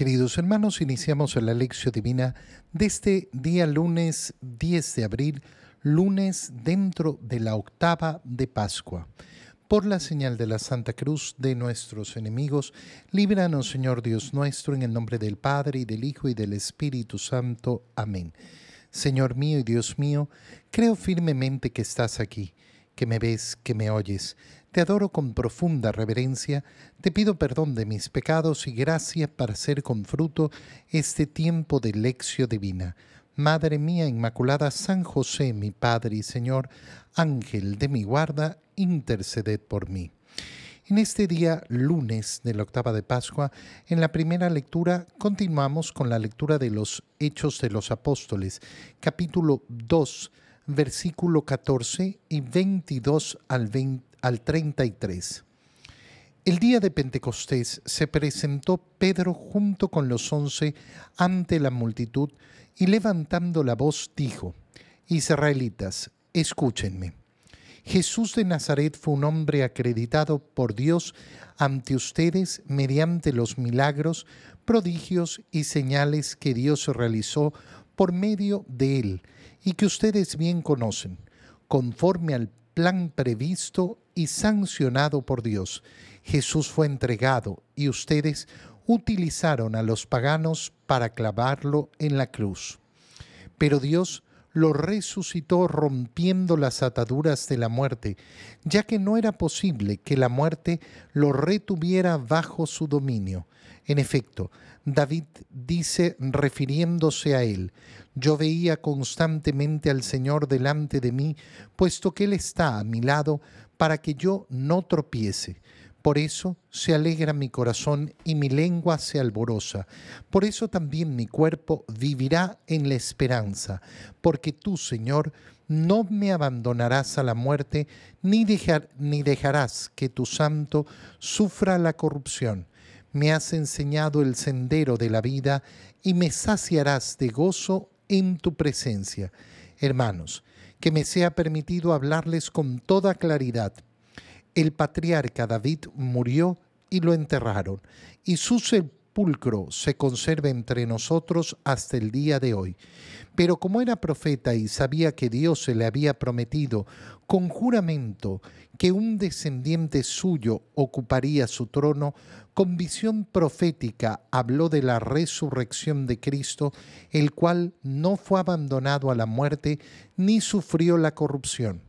Queridos hermanos, iniciamos la lección divina de este día lunes 10 de abril, lunes dentro de la octava de Pascua. Por la señal de la Santa Cruz de nuestros enemigos, líbranos Señor Dios nuestro, en el nombre del Padre y del Hijo y del Espíritu Santo. Amén. Señor mío y Dios mío, creo firmemente que estás aquí, que me ves, que me oyes. Te adoro con profunda reverencia, te pido perdón de mis pecados y gracias para hacer con fruto este tiempo de lección divina. Madre mía Inmaculada, San José, mi Padre y Señor, Ángel de mi guarda, interceded por mí. En este día lunes de la octava de Pascua, en la primera lectura continuamos con la lectura de los Hechos de los Apóstoles, capítulo 2, versículo 14 y 22 al 20 al 33. El día de Pentecostés se presentó Pedro junto con los once ante la multitud y levantando la voz dijo, Israelitas, escúchenme. Jesús de Nazaret fue un hombre acreditado por Dios ante ustedes mediante los milagros, prodigios y señales que Dios realizó por medio de él y que ustedes bien conocen, conforme al plan previsto y sancionado por Dios. Jesús fue entregado y ustedes utilizaron a los paganos para clavarlo en la cruz. Pero Dios lo resucitó rompiendo las ataduras de la muerte, ya que no era posible que la muerte lo retuviera bajo su dominio. En efecto, David dice refiriéndose a él, yo veía constantemente al Señor delante de mí, puesto que Él está a mi lado para que yo no tropiece. Por eso se alegra mi corazón y mi lengua se alborosa. Por eso también mi cuerpo vivirá en la esperanza, porque tú, Señor, no me abandonarás a la muerte, ni, ni dejarás que tu santo sufra la corrupción. Me has enseñado el sendero de la vida y me saciarás de gozo en tu presencia. Hermanos, que me sea permitido hablarles con toda claridad. El patriarca David murió y lo enterraron, y su sepulcro se conserva entre nosotros hasta el día de hoy. Pero como era profeta y sabía que Dios se le había prometido con juramento que un descendiente suyo ocuparía su trono, con visión profética habló de la resurrección de Cristo, el cual no fue abandonado a la muerte ni sufrió la corrupción.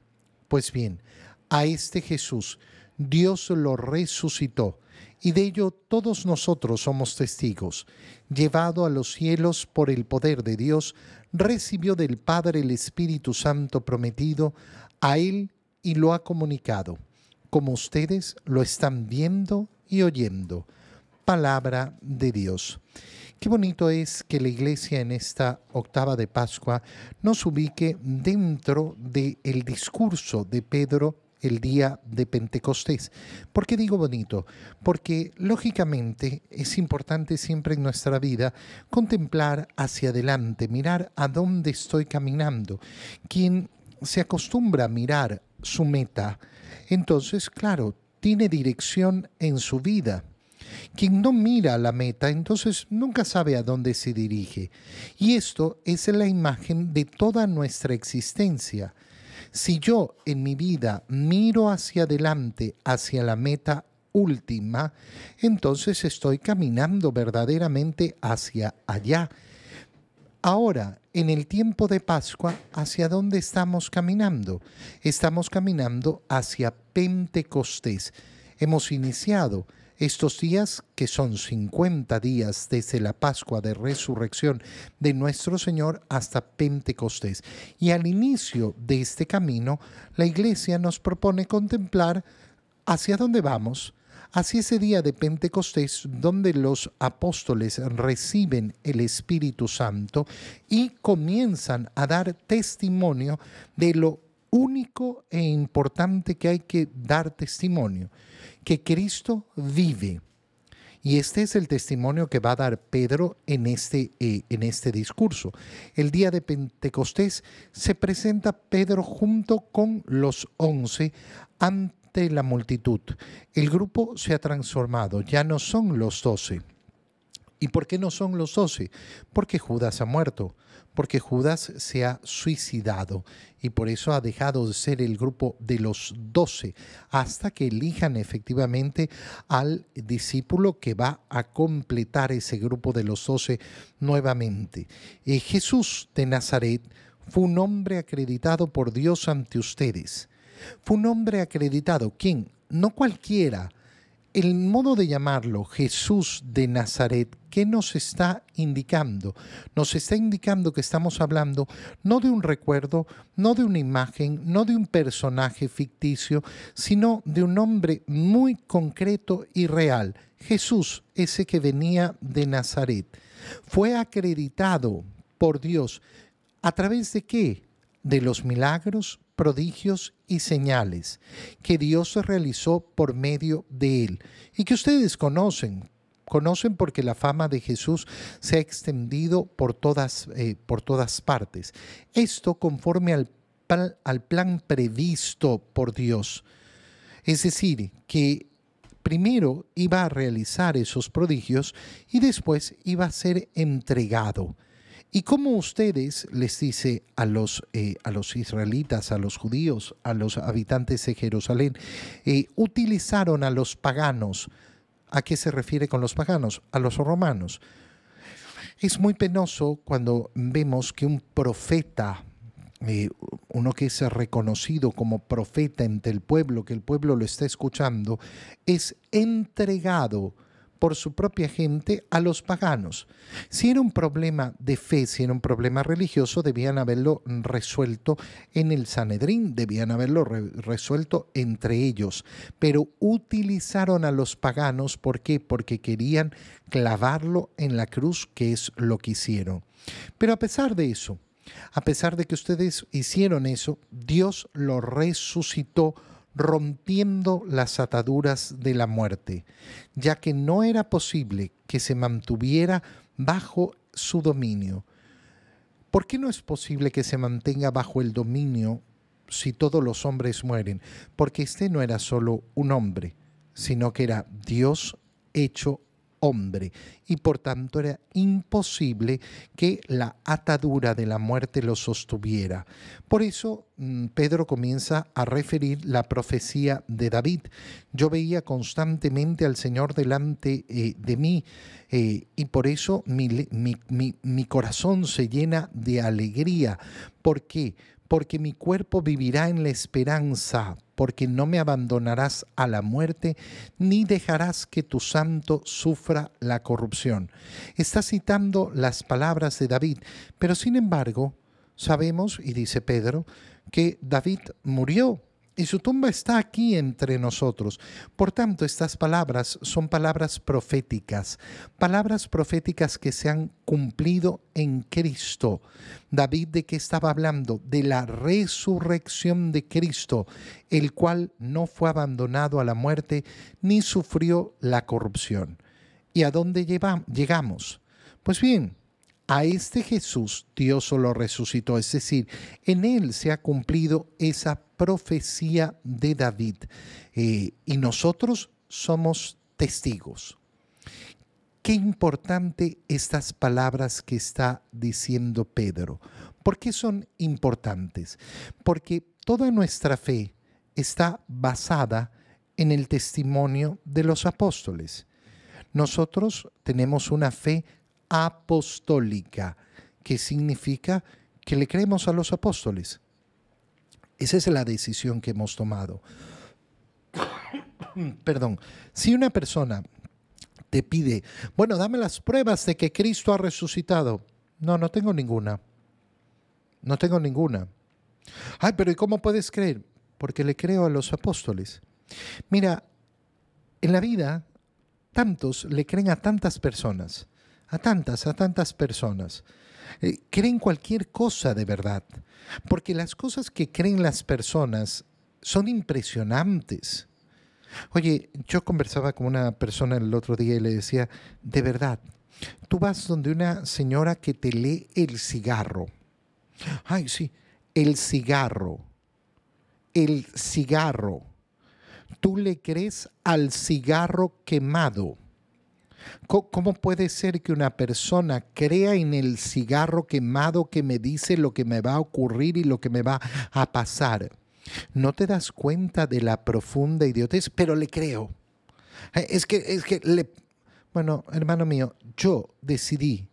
Pues bien, a este Jesús Dios lo resucitó, y de ello todos nosotros somos testigos. Llevado a los cielos por el poder de Dios, recibió del Padre el Espíritu Santo prometido a él y lo ha comunicado, como ustedes lo están viendo y oyendo. Palabra de Dios. Qué bonito es que la iglesia en esta octava de Pascua nos ubique dentro del el discurso de Pedro el día de Pentecostés. ¿Por qué digo bonito? Porque lógicamente es importante siempre en nuestra vida contemplar hacia adelante, mirar a dónde estoy caminando. Quien se acostumbra a mirar su meta, entonces, claro, tiene dirección en su vida. Quien no mira la meta, entonces nunca sabe a dónde se dirige. Y esto es la imagen de toda nuestra existencia. Si yo en mi vida miro hacia adelante, hacia la meta última, entonces estoy caminando verdaderamente hacia allá. Ahora, en el tiempo de Pascua, ¿hacia dónde estamos caminando? Estamos caminando hacia Pentecostés. Hemos iniciado estos días, que son 50 días desde la Pascua de Resurrección de nuestro Señor hasta Pentecostés. Y al inicio de este camino, la Iglesia nos propone contemplar hacia dónde vamos, hacia ese día de Pentecostés donde los apóstoles reciben el Espíritu Santo y comienzan a dar testimonio de lo único e importante que hay que dar testimonio que Cristo vive. Y este es el testimonio que va a dar Pedro en este, eh, en este discurso. El día de Pentecostés se presenta Pedro junto con los once ante la multitud. El grupo se ha transformado, ya no son los doce. ¿Y por qué no son los doce? Porque Judas ha muerto, porque Judas se ha suicidado y por eso ha dejado de ser el grupo de los doce hasta que elijan efectivamente al discípulo que va a completar ese grupo de los doce nuevamente. Eh, Jesús de Nazaret fue un hombre acreditado por Dios ante ustedes. Fue un hombre acreditado. ¿Quién? No cualquiera el modo de llamarlo Jesús de Nazaret, ¿qué nos está indicando? Nos está indicando que estamos hablando no de un recuerdo, no de una imagen, no de un personaje ficticio, sino de un hombre muy concreto y real. Jesús, ese que venía de Nazaret, fue acreditado por Dios. ¿A través de qué? De los milagros, prodigios y señales que Dios realizó por medio de él y que ustedes conocen. Conocen porque la fama de Jesús se ha extendido por todas, eh, por todas partes. Esto conforme al, al plan previsto por Dios. Es decir, que primero iba a realizar esos prodigios y después iba a ser entregado. ¿Y cómo ustedes les dice a los, eh, a los israelitas, a los judíos, a los habitantes de Jerusalén, eh, utilizaron a los paganos? ¿A qué se refiere con los paganos? A los romanos. Es muy penoso cuando vemos que un profeta, eh, uno que es reconocido como profeta entre el pueblo, que el pueblo lo está escuchando, es entregado por su propia gente a los paganos. Si era un problema de fe, si era un problema religioso, debían haberlo resuelto en el Sanedrín, debían haberlo resuelto entre ellos, pero utilizaron a los paganos, ¿por qué? Porque querían clavarlo en la cruz, que es lo que hicieron. Pero a pesar de eso, a pesar de que ustedes hicieron eso, Dios lo resucitó rompiendo las ataduras de la muerte, ya que no era posible que se mantuviera bajo su dominio. ¿Por qué no es posible que se mantenga bajo el dominio si todos los hombres mueren? Porque este no era solo un hombre, sino que era Dios hecho hombre y por tanto era imposible que la atadura de la muerte lo sostuviera. Por eso mm, Pedro comienza a referir la profecía de David. Yo veía constantemente al Señor delante eh, de mí eh, y por eso mi, mi corazón se llena de alegría. ¿Por qué? Porque mi cuerpo vivirá en la esperanza, porque no me abandonarás a la muerte, ni dejarás que tu santo sufra la corrupción. Está citando las palabras de David, pero sin embargo, sabemos, y dice Pedro, que David murió y su tumba está aquí entre nosotros. Por tanto, estas palabras son palabras proféticas, palabras proféticas que se han cumplido en Cristo. David de qué estaba hablando? De la resurrección de Cristo, el cual no fue abandonado a la muerte ni sufrió la corrupción. ¿Y a dónde llegamos? Pues bien, a este Jesús Dios lo resucitó, es decir, en él se ha cumplido esa profecía de David eh, y nosotros somos testigos. Qué importante estas palabras que está diciendo Pedro. ¿Por qué son importantes? Porque toda nuestra fe está basada en el testimonio de los apóstoles. Nosotros tenemos una fe apostólica, que significa que le creemos a los apóstoles. Esa es la decisión que hemos tomado. Perdón, si una persona te pide, bueno, dame las pruebas de que Cristo ha resucitado. No, no tengo ninguna. No tengo ninguna. Ay, pero ¿y cómo puedes creer? Porque le creo a los apóstoles. Mira, en la vida, tantos le creen a tantas personas, a tantas, a tantas personas. Eh, creen cualquier cosa de verdad, porque las cosas que creen las personas son impresionantes. Oye, yo conversaba con una persona el otro día y le decía, de verdad, tú vas donde una señora que te lee el cigarro. Ay, sí, el cigarro. El cigarro. Tú le crees al cigarro quemado. ¿Cómo puede ser que una persona crea en el cigarro quemado que me dice lo que me va a ocurrir y lo que me va a pasar? No te das cuenta de la profunda idiotez, pero le creo. Eh, es que, es que. Bueno, hermano mío, yo decidí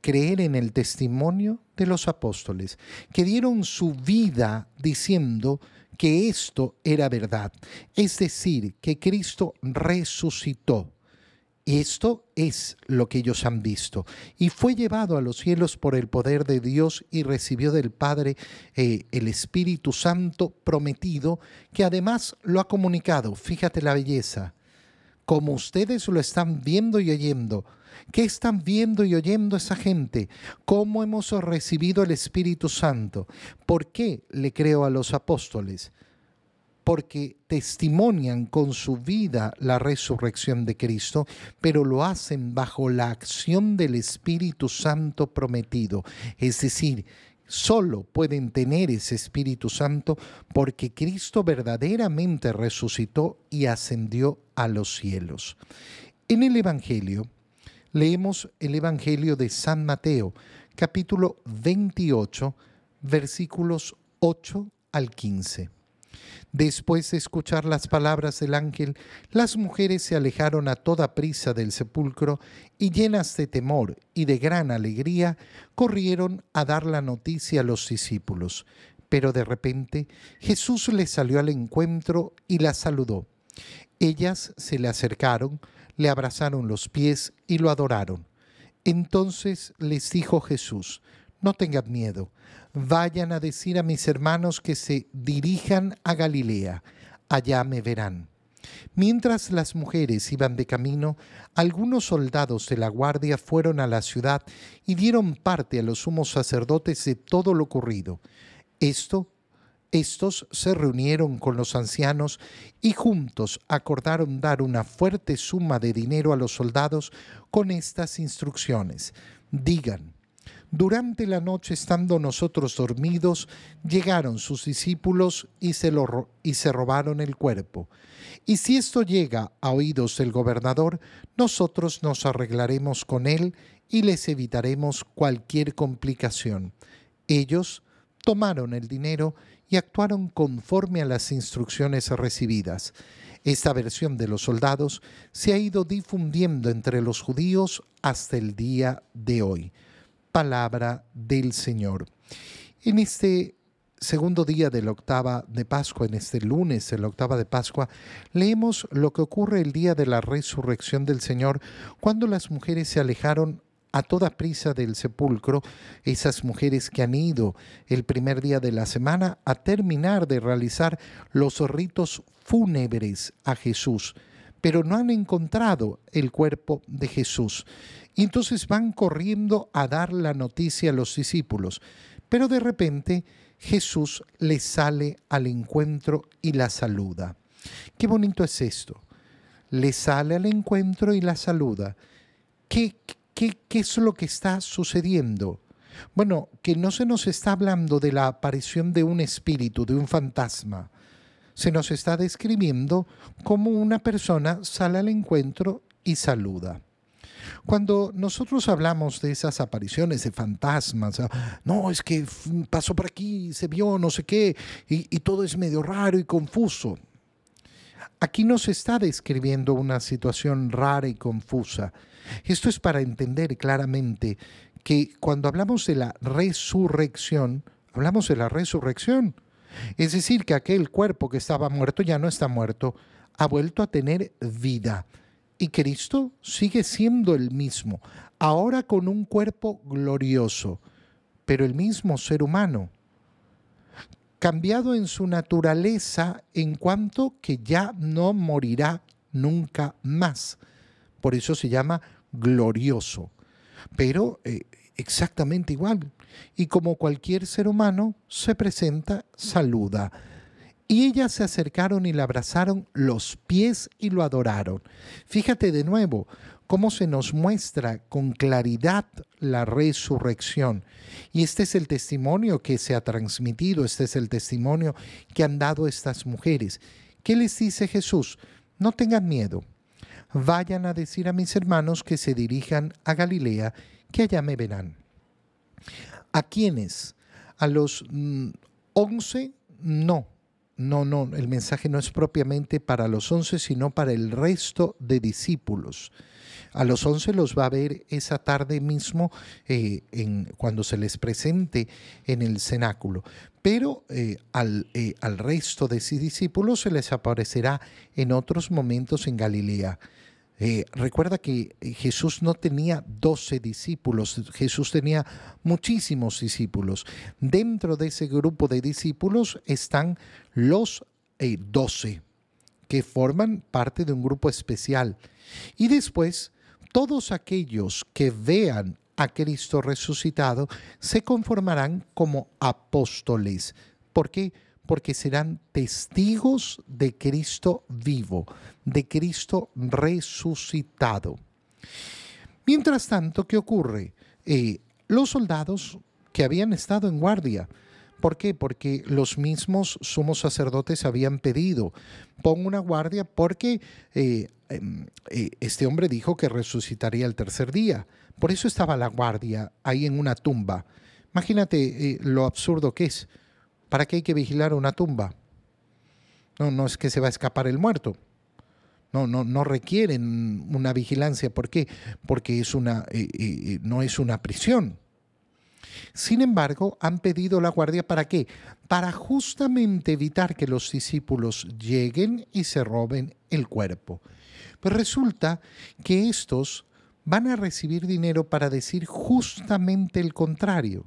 creer en el testimonio de los apóstoles, que dieron su vida diciendo que esto era verdad, es decir, que Cristo resucitó. Esto es lo que ellos han visto. Y fue llevado a los cielos por el poder de Dios y recibió del Padre eh, el Espíritu Santo prometido, que además lo ha comunicado. Fíjate la belleza. Como ustedes lo están viendo y oyendo. ¿Qué están viendo y oyendo esa gente? ¿Cómo hemos recibido el Espíritu Santo? ¿Por qué le creo a los apóstoles? Porque testimonian con su vida la resurrección de Cristo, pero lo hacen bajo la acción del Espíritu Santo prometido. Es decir, solo pueden tener ese Espíritu Santo porque Cristo verdaderamente resucitó y ascendió a los cielos. En el Evangelio, leemos el Evangelio de San Mateo, capítulo 28, versículos 8 al 15. Después de escuchar las palabras del ángel, las mujeres se alejaron a toda prisa del sepulcro y llenas de temor y de gran alegría, corrieron a dar la noticia a los discípulos. Pero de repente Jesús les salió al encuentro y las saludó. Ellas se le acercaron, le abrazaron los pies y lo adoraron. Entonces les dijo Jesús, no tengan miedo vayan a decir a mis hermanos que se dirijan a Galilea, allá me verán. Mientras las mujeres iban de camino, algunos soldados de la guardia fueron a la ciudad y dieron parte a los sumos sacerdotes de todo lo ocurrido. Esto, estos se reunieron con los ancianos y juntos acordaron dar una fuerte suma de dinero a los soldados con estas instrucciones. Digan, durante la noche, estando nosotros dormidos, llegaron sus discípulos y se, lo, y se robaron el cuerpo. Y si esto llega a oídos del gobernador, nosotros nos arreglaremos con él y les evitaremos cualquier complicación. Ellos tomaron el dinero y actuaron conforme a las instrucciones recibidas. Esta versión de los soldados se ha ido difundiendo entre los judíos hasta el día de hoy palabra del Señor. En este segundo día de la octava de Pascua, en este lunes de la octava de Pascua, leemos lo que ocurre el día de la resurrección del Señor, cuando las mujeres se alejaron a toda prisa del sepulcro, esas mujeres que han ido el primer día de la semana a terminar de realizar los ritos fúnebres a Jesús, pero no han encontrado el cuerpo de Jesús. Y entonces van corriendo a dar la noticia a los discípulos. Pero de repente Jesús les sale al encuentro y la saluda. Qué bonito es esto. Le sale al encuentro y la saluda. ¿Qué, qué, qué es lo que está sucediendo? Bueno, que no se nos está hablando de la aparición de un espíritu, de un fantasma. Se nos está describiendo cómo una persona sale al encuentro y saluda. Cuando nosotros hablamos de esas apariciones de fantasmas, ah, no, es que pasó por aquí, se vio no sé qué, y, todo es medio raro y confuso. Aquí no se está describiendo una situación rara y confusa. Esto es para entender claramente que cuando hablamos de la resurrección, hablamos de la resurrección. Es decir, que aquel cuerpo que estaba muerto ya no está muerto, ha vuelto a tener vida. Y Cristo sigue siendo el mismo, ahora con un cuerpo glorioso, pero el mismo ser humano, cambiado en su naturaleza en cuanto que ya no morirá nunca más. Por eso se llama glorioso, pero eh, exactamente igual. Y como cualquier ser humano, se presenta, saluda y ellas se acercaron y le abrazaron los pies y lo adoraron. Fíjate de nuevo cómo se nos muestra con claridad la resurrección. Y este es el testimonio que se ha transmitido, este es el testimonio que han dado estas mujeres. ¿Qué les dice Jesús? No tengan miedo. vayan a decir a mis hermanos que se dirijan a Galilea, que allá me verán. ¿A quiénes? A los mm, once, no. No, no, el mensaje no es propiamente para los once, sino para el resto de discípulos. A los once los va a ver esa tarde mismo eh, cuando se les presente en el cenáculo. Pero eh, al, eh, al resto de sus discípulos se les aparecerá en otros momentos en Galilea. Recuerda que Jesús no tenía doce discípulos, Jesús tenía muchísimos discípulos. Dentro de ese grupo de discípulos están los doce, que forman parte de un grupo especial. Y después todos aquellos que vean a Cristo resucitado se conformarán como apóstoles. ¿Por qué? Porque serán testigos de Cristo vivo, de Cristo resucitado. Mientras tanto, ¿qué ocurre? Eh, los soldados que habían estado en guardia, ¿Por qué? Porque los mismos sumos sacerdotes habían pedido, pon una guardia porque eh, em, eh, este hombre dijo que resucitaría el tercer día. Por eso estaba la guardia ahí en una tumba. Imagínate lo absurdo que es. ¿Para qué hay que vigilar una tumba? No, no es que se va a escapar el muerto. No, no, no requieren una vigilancia. ¿Por qué? Porque es una, no es una prisión. Sin embargo, han pedido la guardia para qué? Para justamente evitar que los discípulos lleguen y se roben el cuerpo. Pues resulta que estos van a recibir dinero para decir justamente el contrario.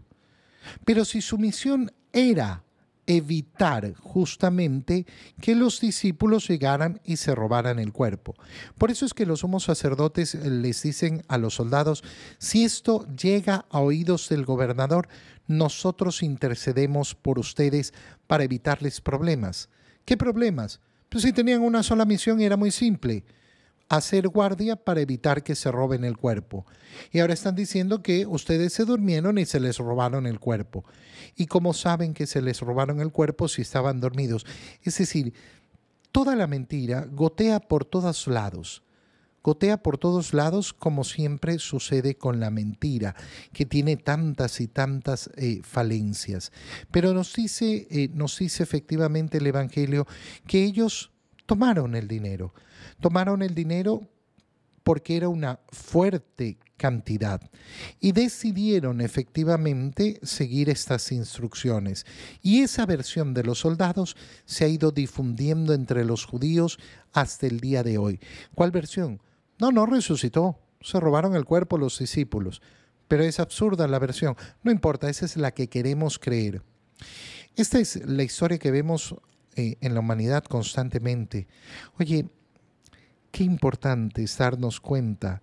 Pero si su misión era evitar justamente que los discípulos llegaran y se robaran el cuerpo. Por eso es que los somos sacerdotes les dicen a los soldados, si esto llega a oídos del gobernador, nosotros intercedemos por ustedes para evitarles problemas. ¿Qué problemas? Pues si tenían una sola misión era muy simple, hacer guardia para evitar que se roben el cuerpo. Y ahora están diciendo que ustedes se durmieron y se les robaron el cuerpo. ¿Y cómo saben que se les robaron el cuerpo si estaban dormidos? Es decir, toda la mentira gotea por todos lados. Gotea por todos lados como siempre sucede con la mentira, que tiene tantas y tantas eh, falencias. Pero nos dice, eh, nos dice efectivamente el Evangelio que ellos tomaron el dinero Tomaron el dinero porque era una fuerte cantidad y decidieron efectivamente seguir estas instrucciones. Y esa versión de los soldados se ha ido difundiendo entre los judíos hasta el día de hoy. ¿Cuál versión? No, no resucitó. Se robaron el cuerpo los discípulos. Pero es absurda la versión. No importa, esa es la que queremos creer. Esta es la historia que vemos eh, en la humanidad constantemente. Oye, qué importante es darnos cuenta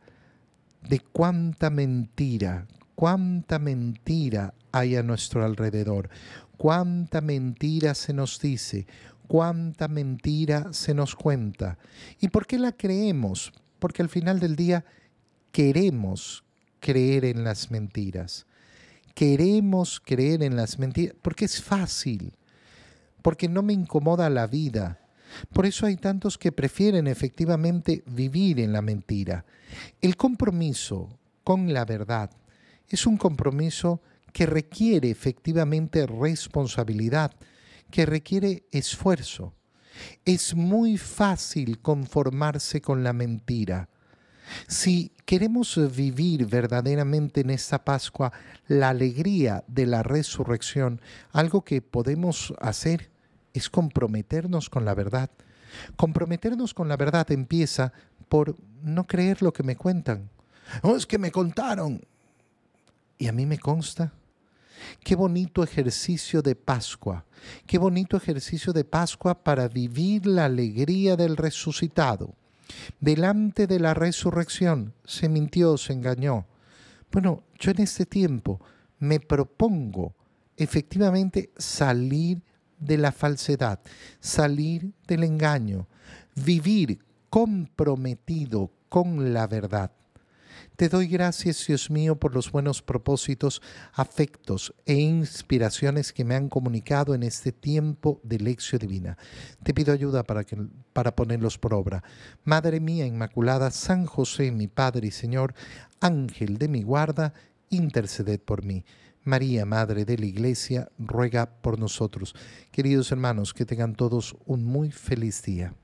de cuánta mentira, cuánta mentira hay a nuestro alrededor, cuánta mentira se nos dice, cuánta mentira se nos cuenta. ¿Y por qué la creemos? Porque al final del día queremos creer en las mentiras. Queremos creer en las mentiras porque es fácil, porque no me incomoda la vida, por eso hay tantos que prefieren efectivamente vivir en la mentira. El compromiso con la verdad es un compromiso que requiere efectivamente responsabilidad, que requiere esfuerzo. Es muy fácil conformarse con la mentira. Si queremos vivir verdaderamente en esta Pascua la alegría de la resurrección, algo que podemos hacer es comprometernos con la verdad. Comprometernos con la verdad empieza por no creer lo que me cuentan. Oh, es que me contaron. Y a mí me consta. Qué bonito ejercicio de Pascua. Qué bonito ejercicio de Pascua para vivir la alegría del resucitado. Delante de la resurrección se mintió, se engañó. Bueno, yo en este tiempo me propongo efectivamente salir de la falsedad, salir del engaño, vivir comprometido con la verdad. Te doy gracias, Dios mío, por los buenos propósitos, afectos e inspiraciones que me han comunicado en este tiempo de lección divina. Te pido ayuda para, que, para ponerlos por obra. Madre mía Inmaculada, San José, mi Padre y Señor, Ángel de mi guarda, interceded por mí. María, Madre de la Iglesia, ruega por nosotros. Queridos hermanos, que tengan todos un muy feliz día.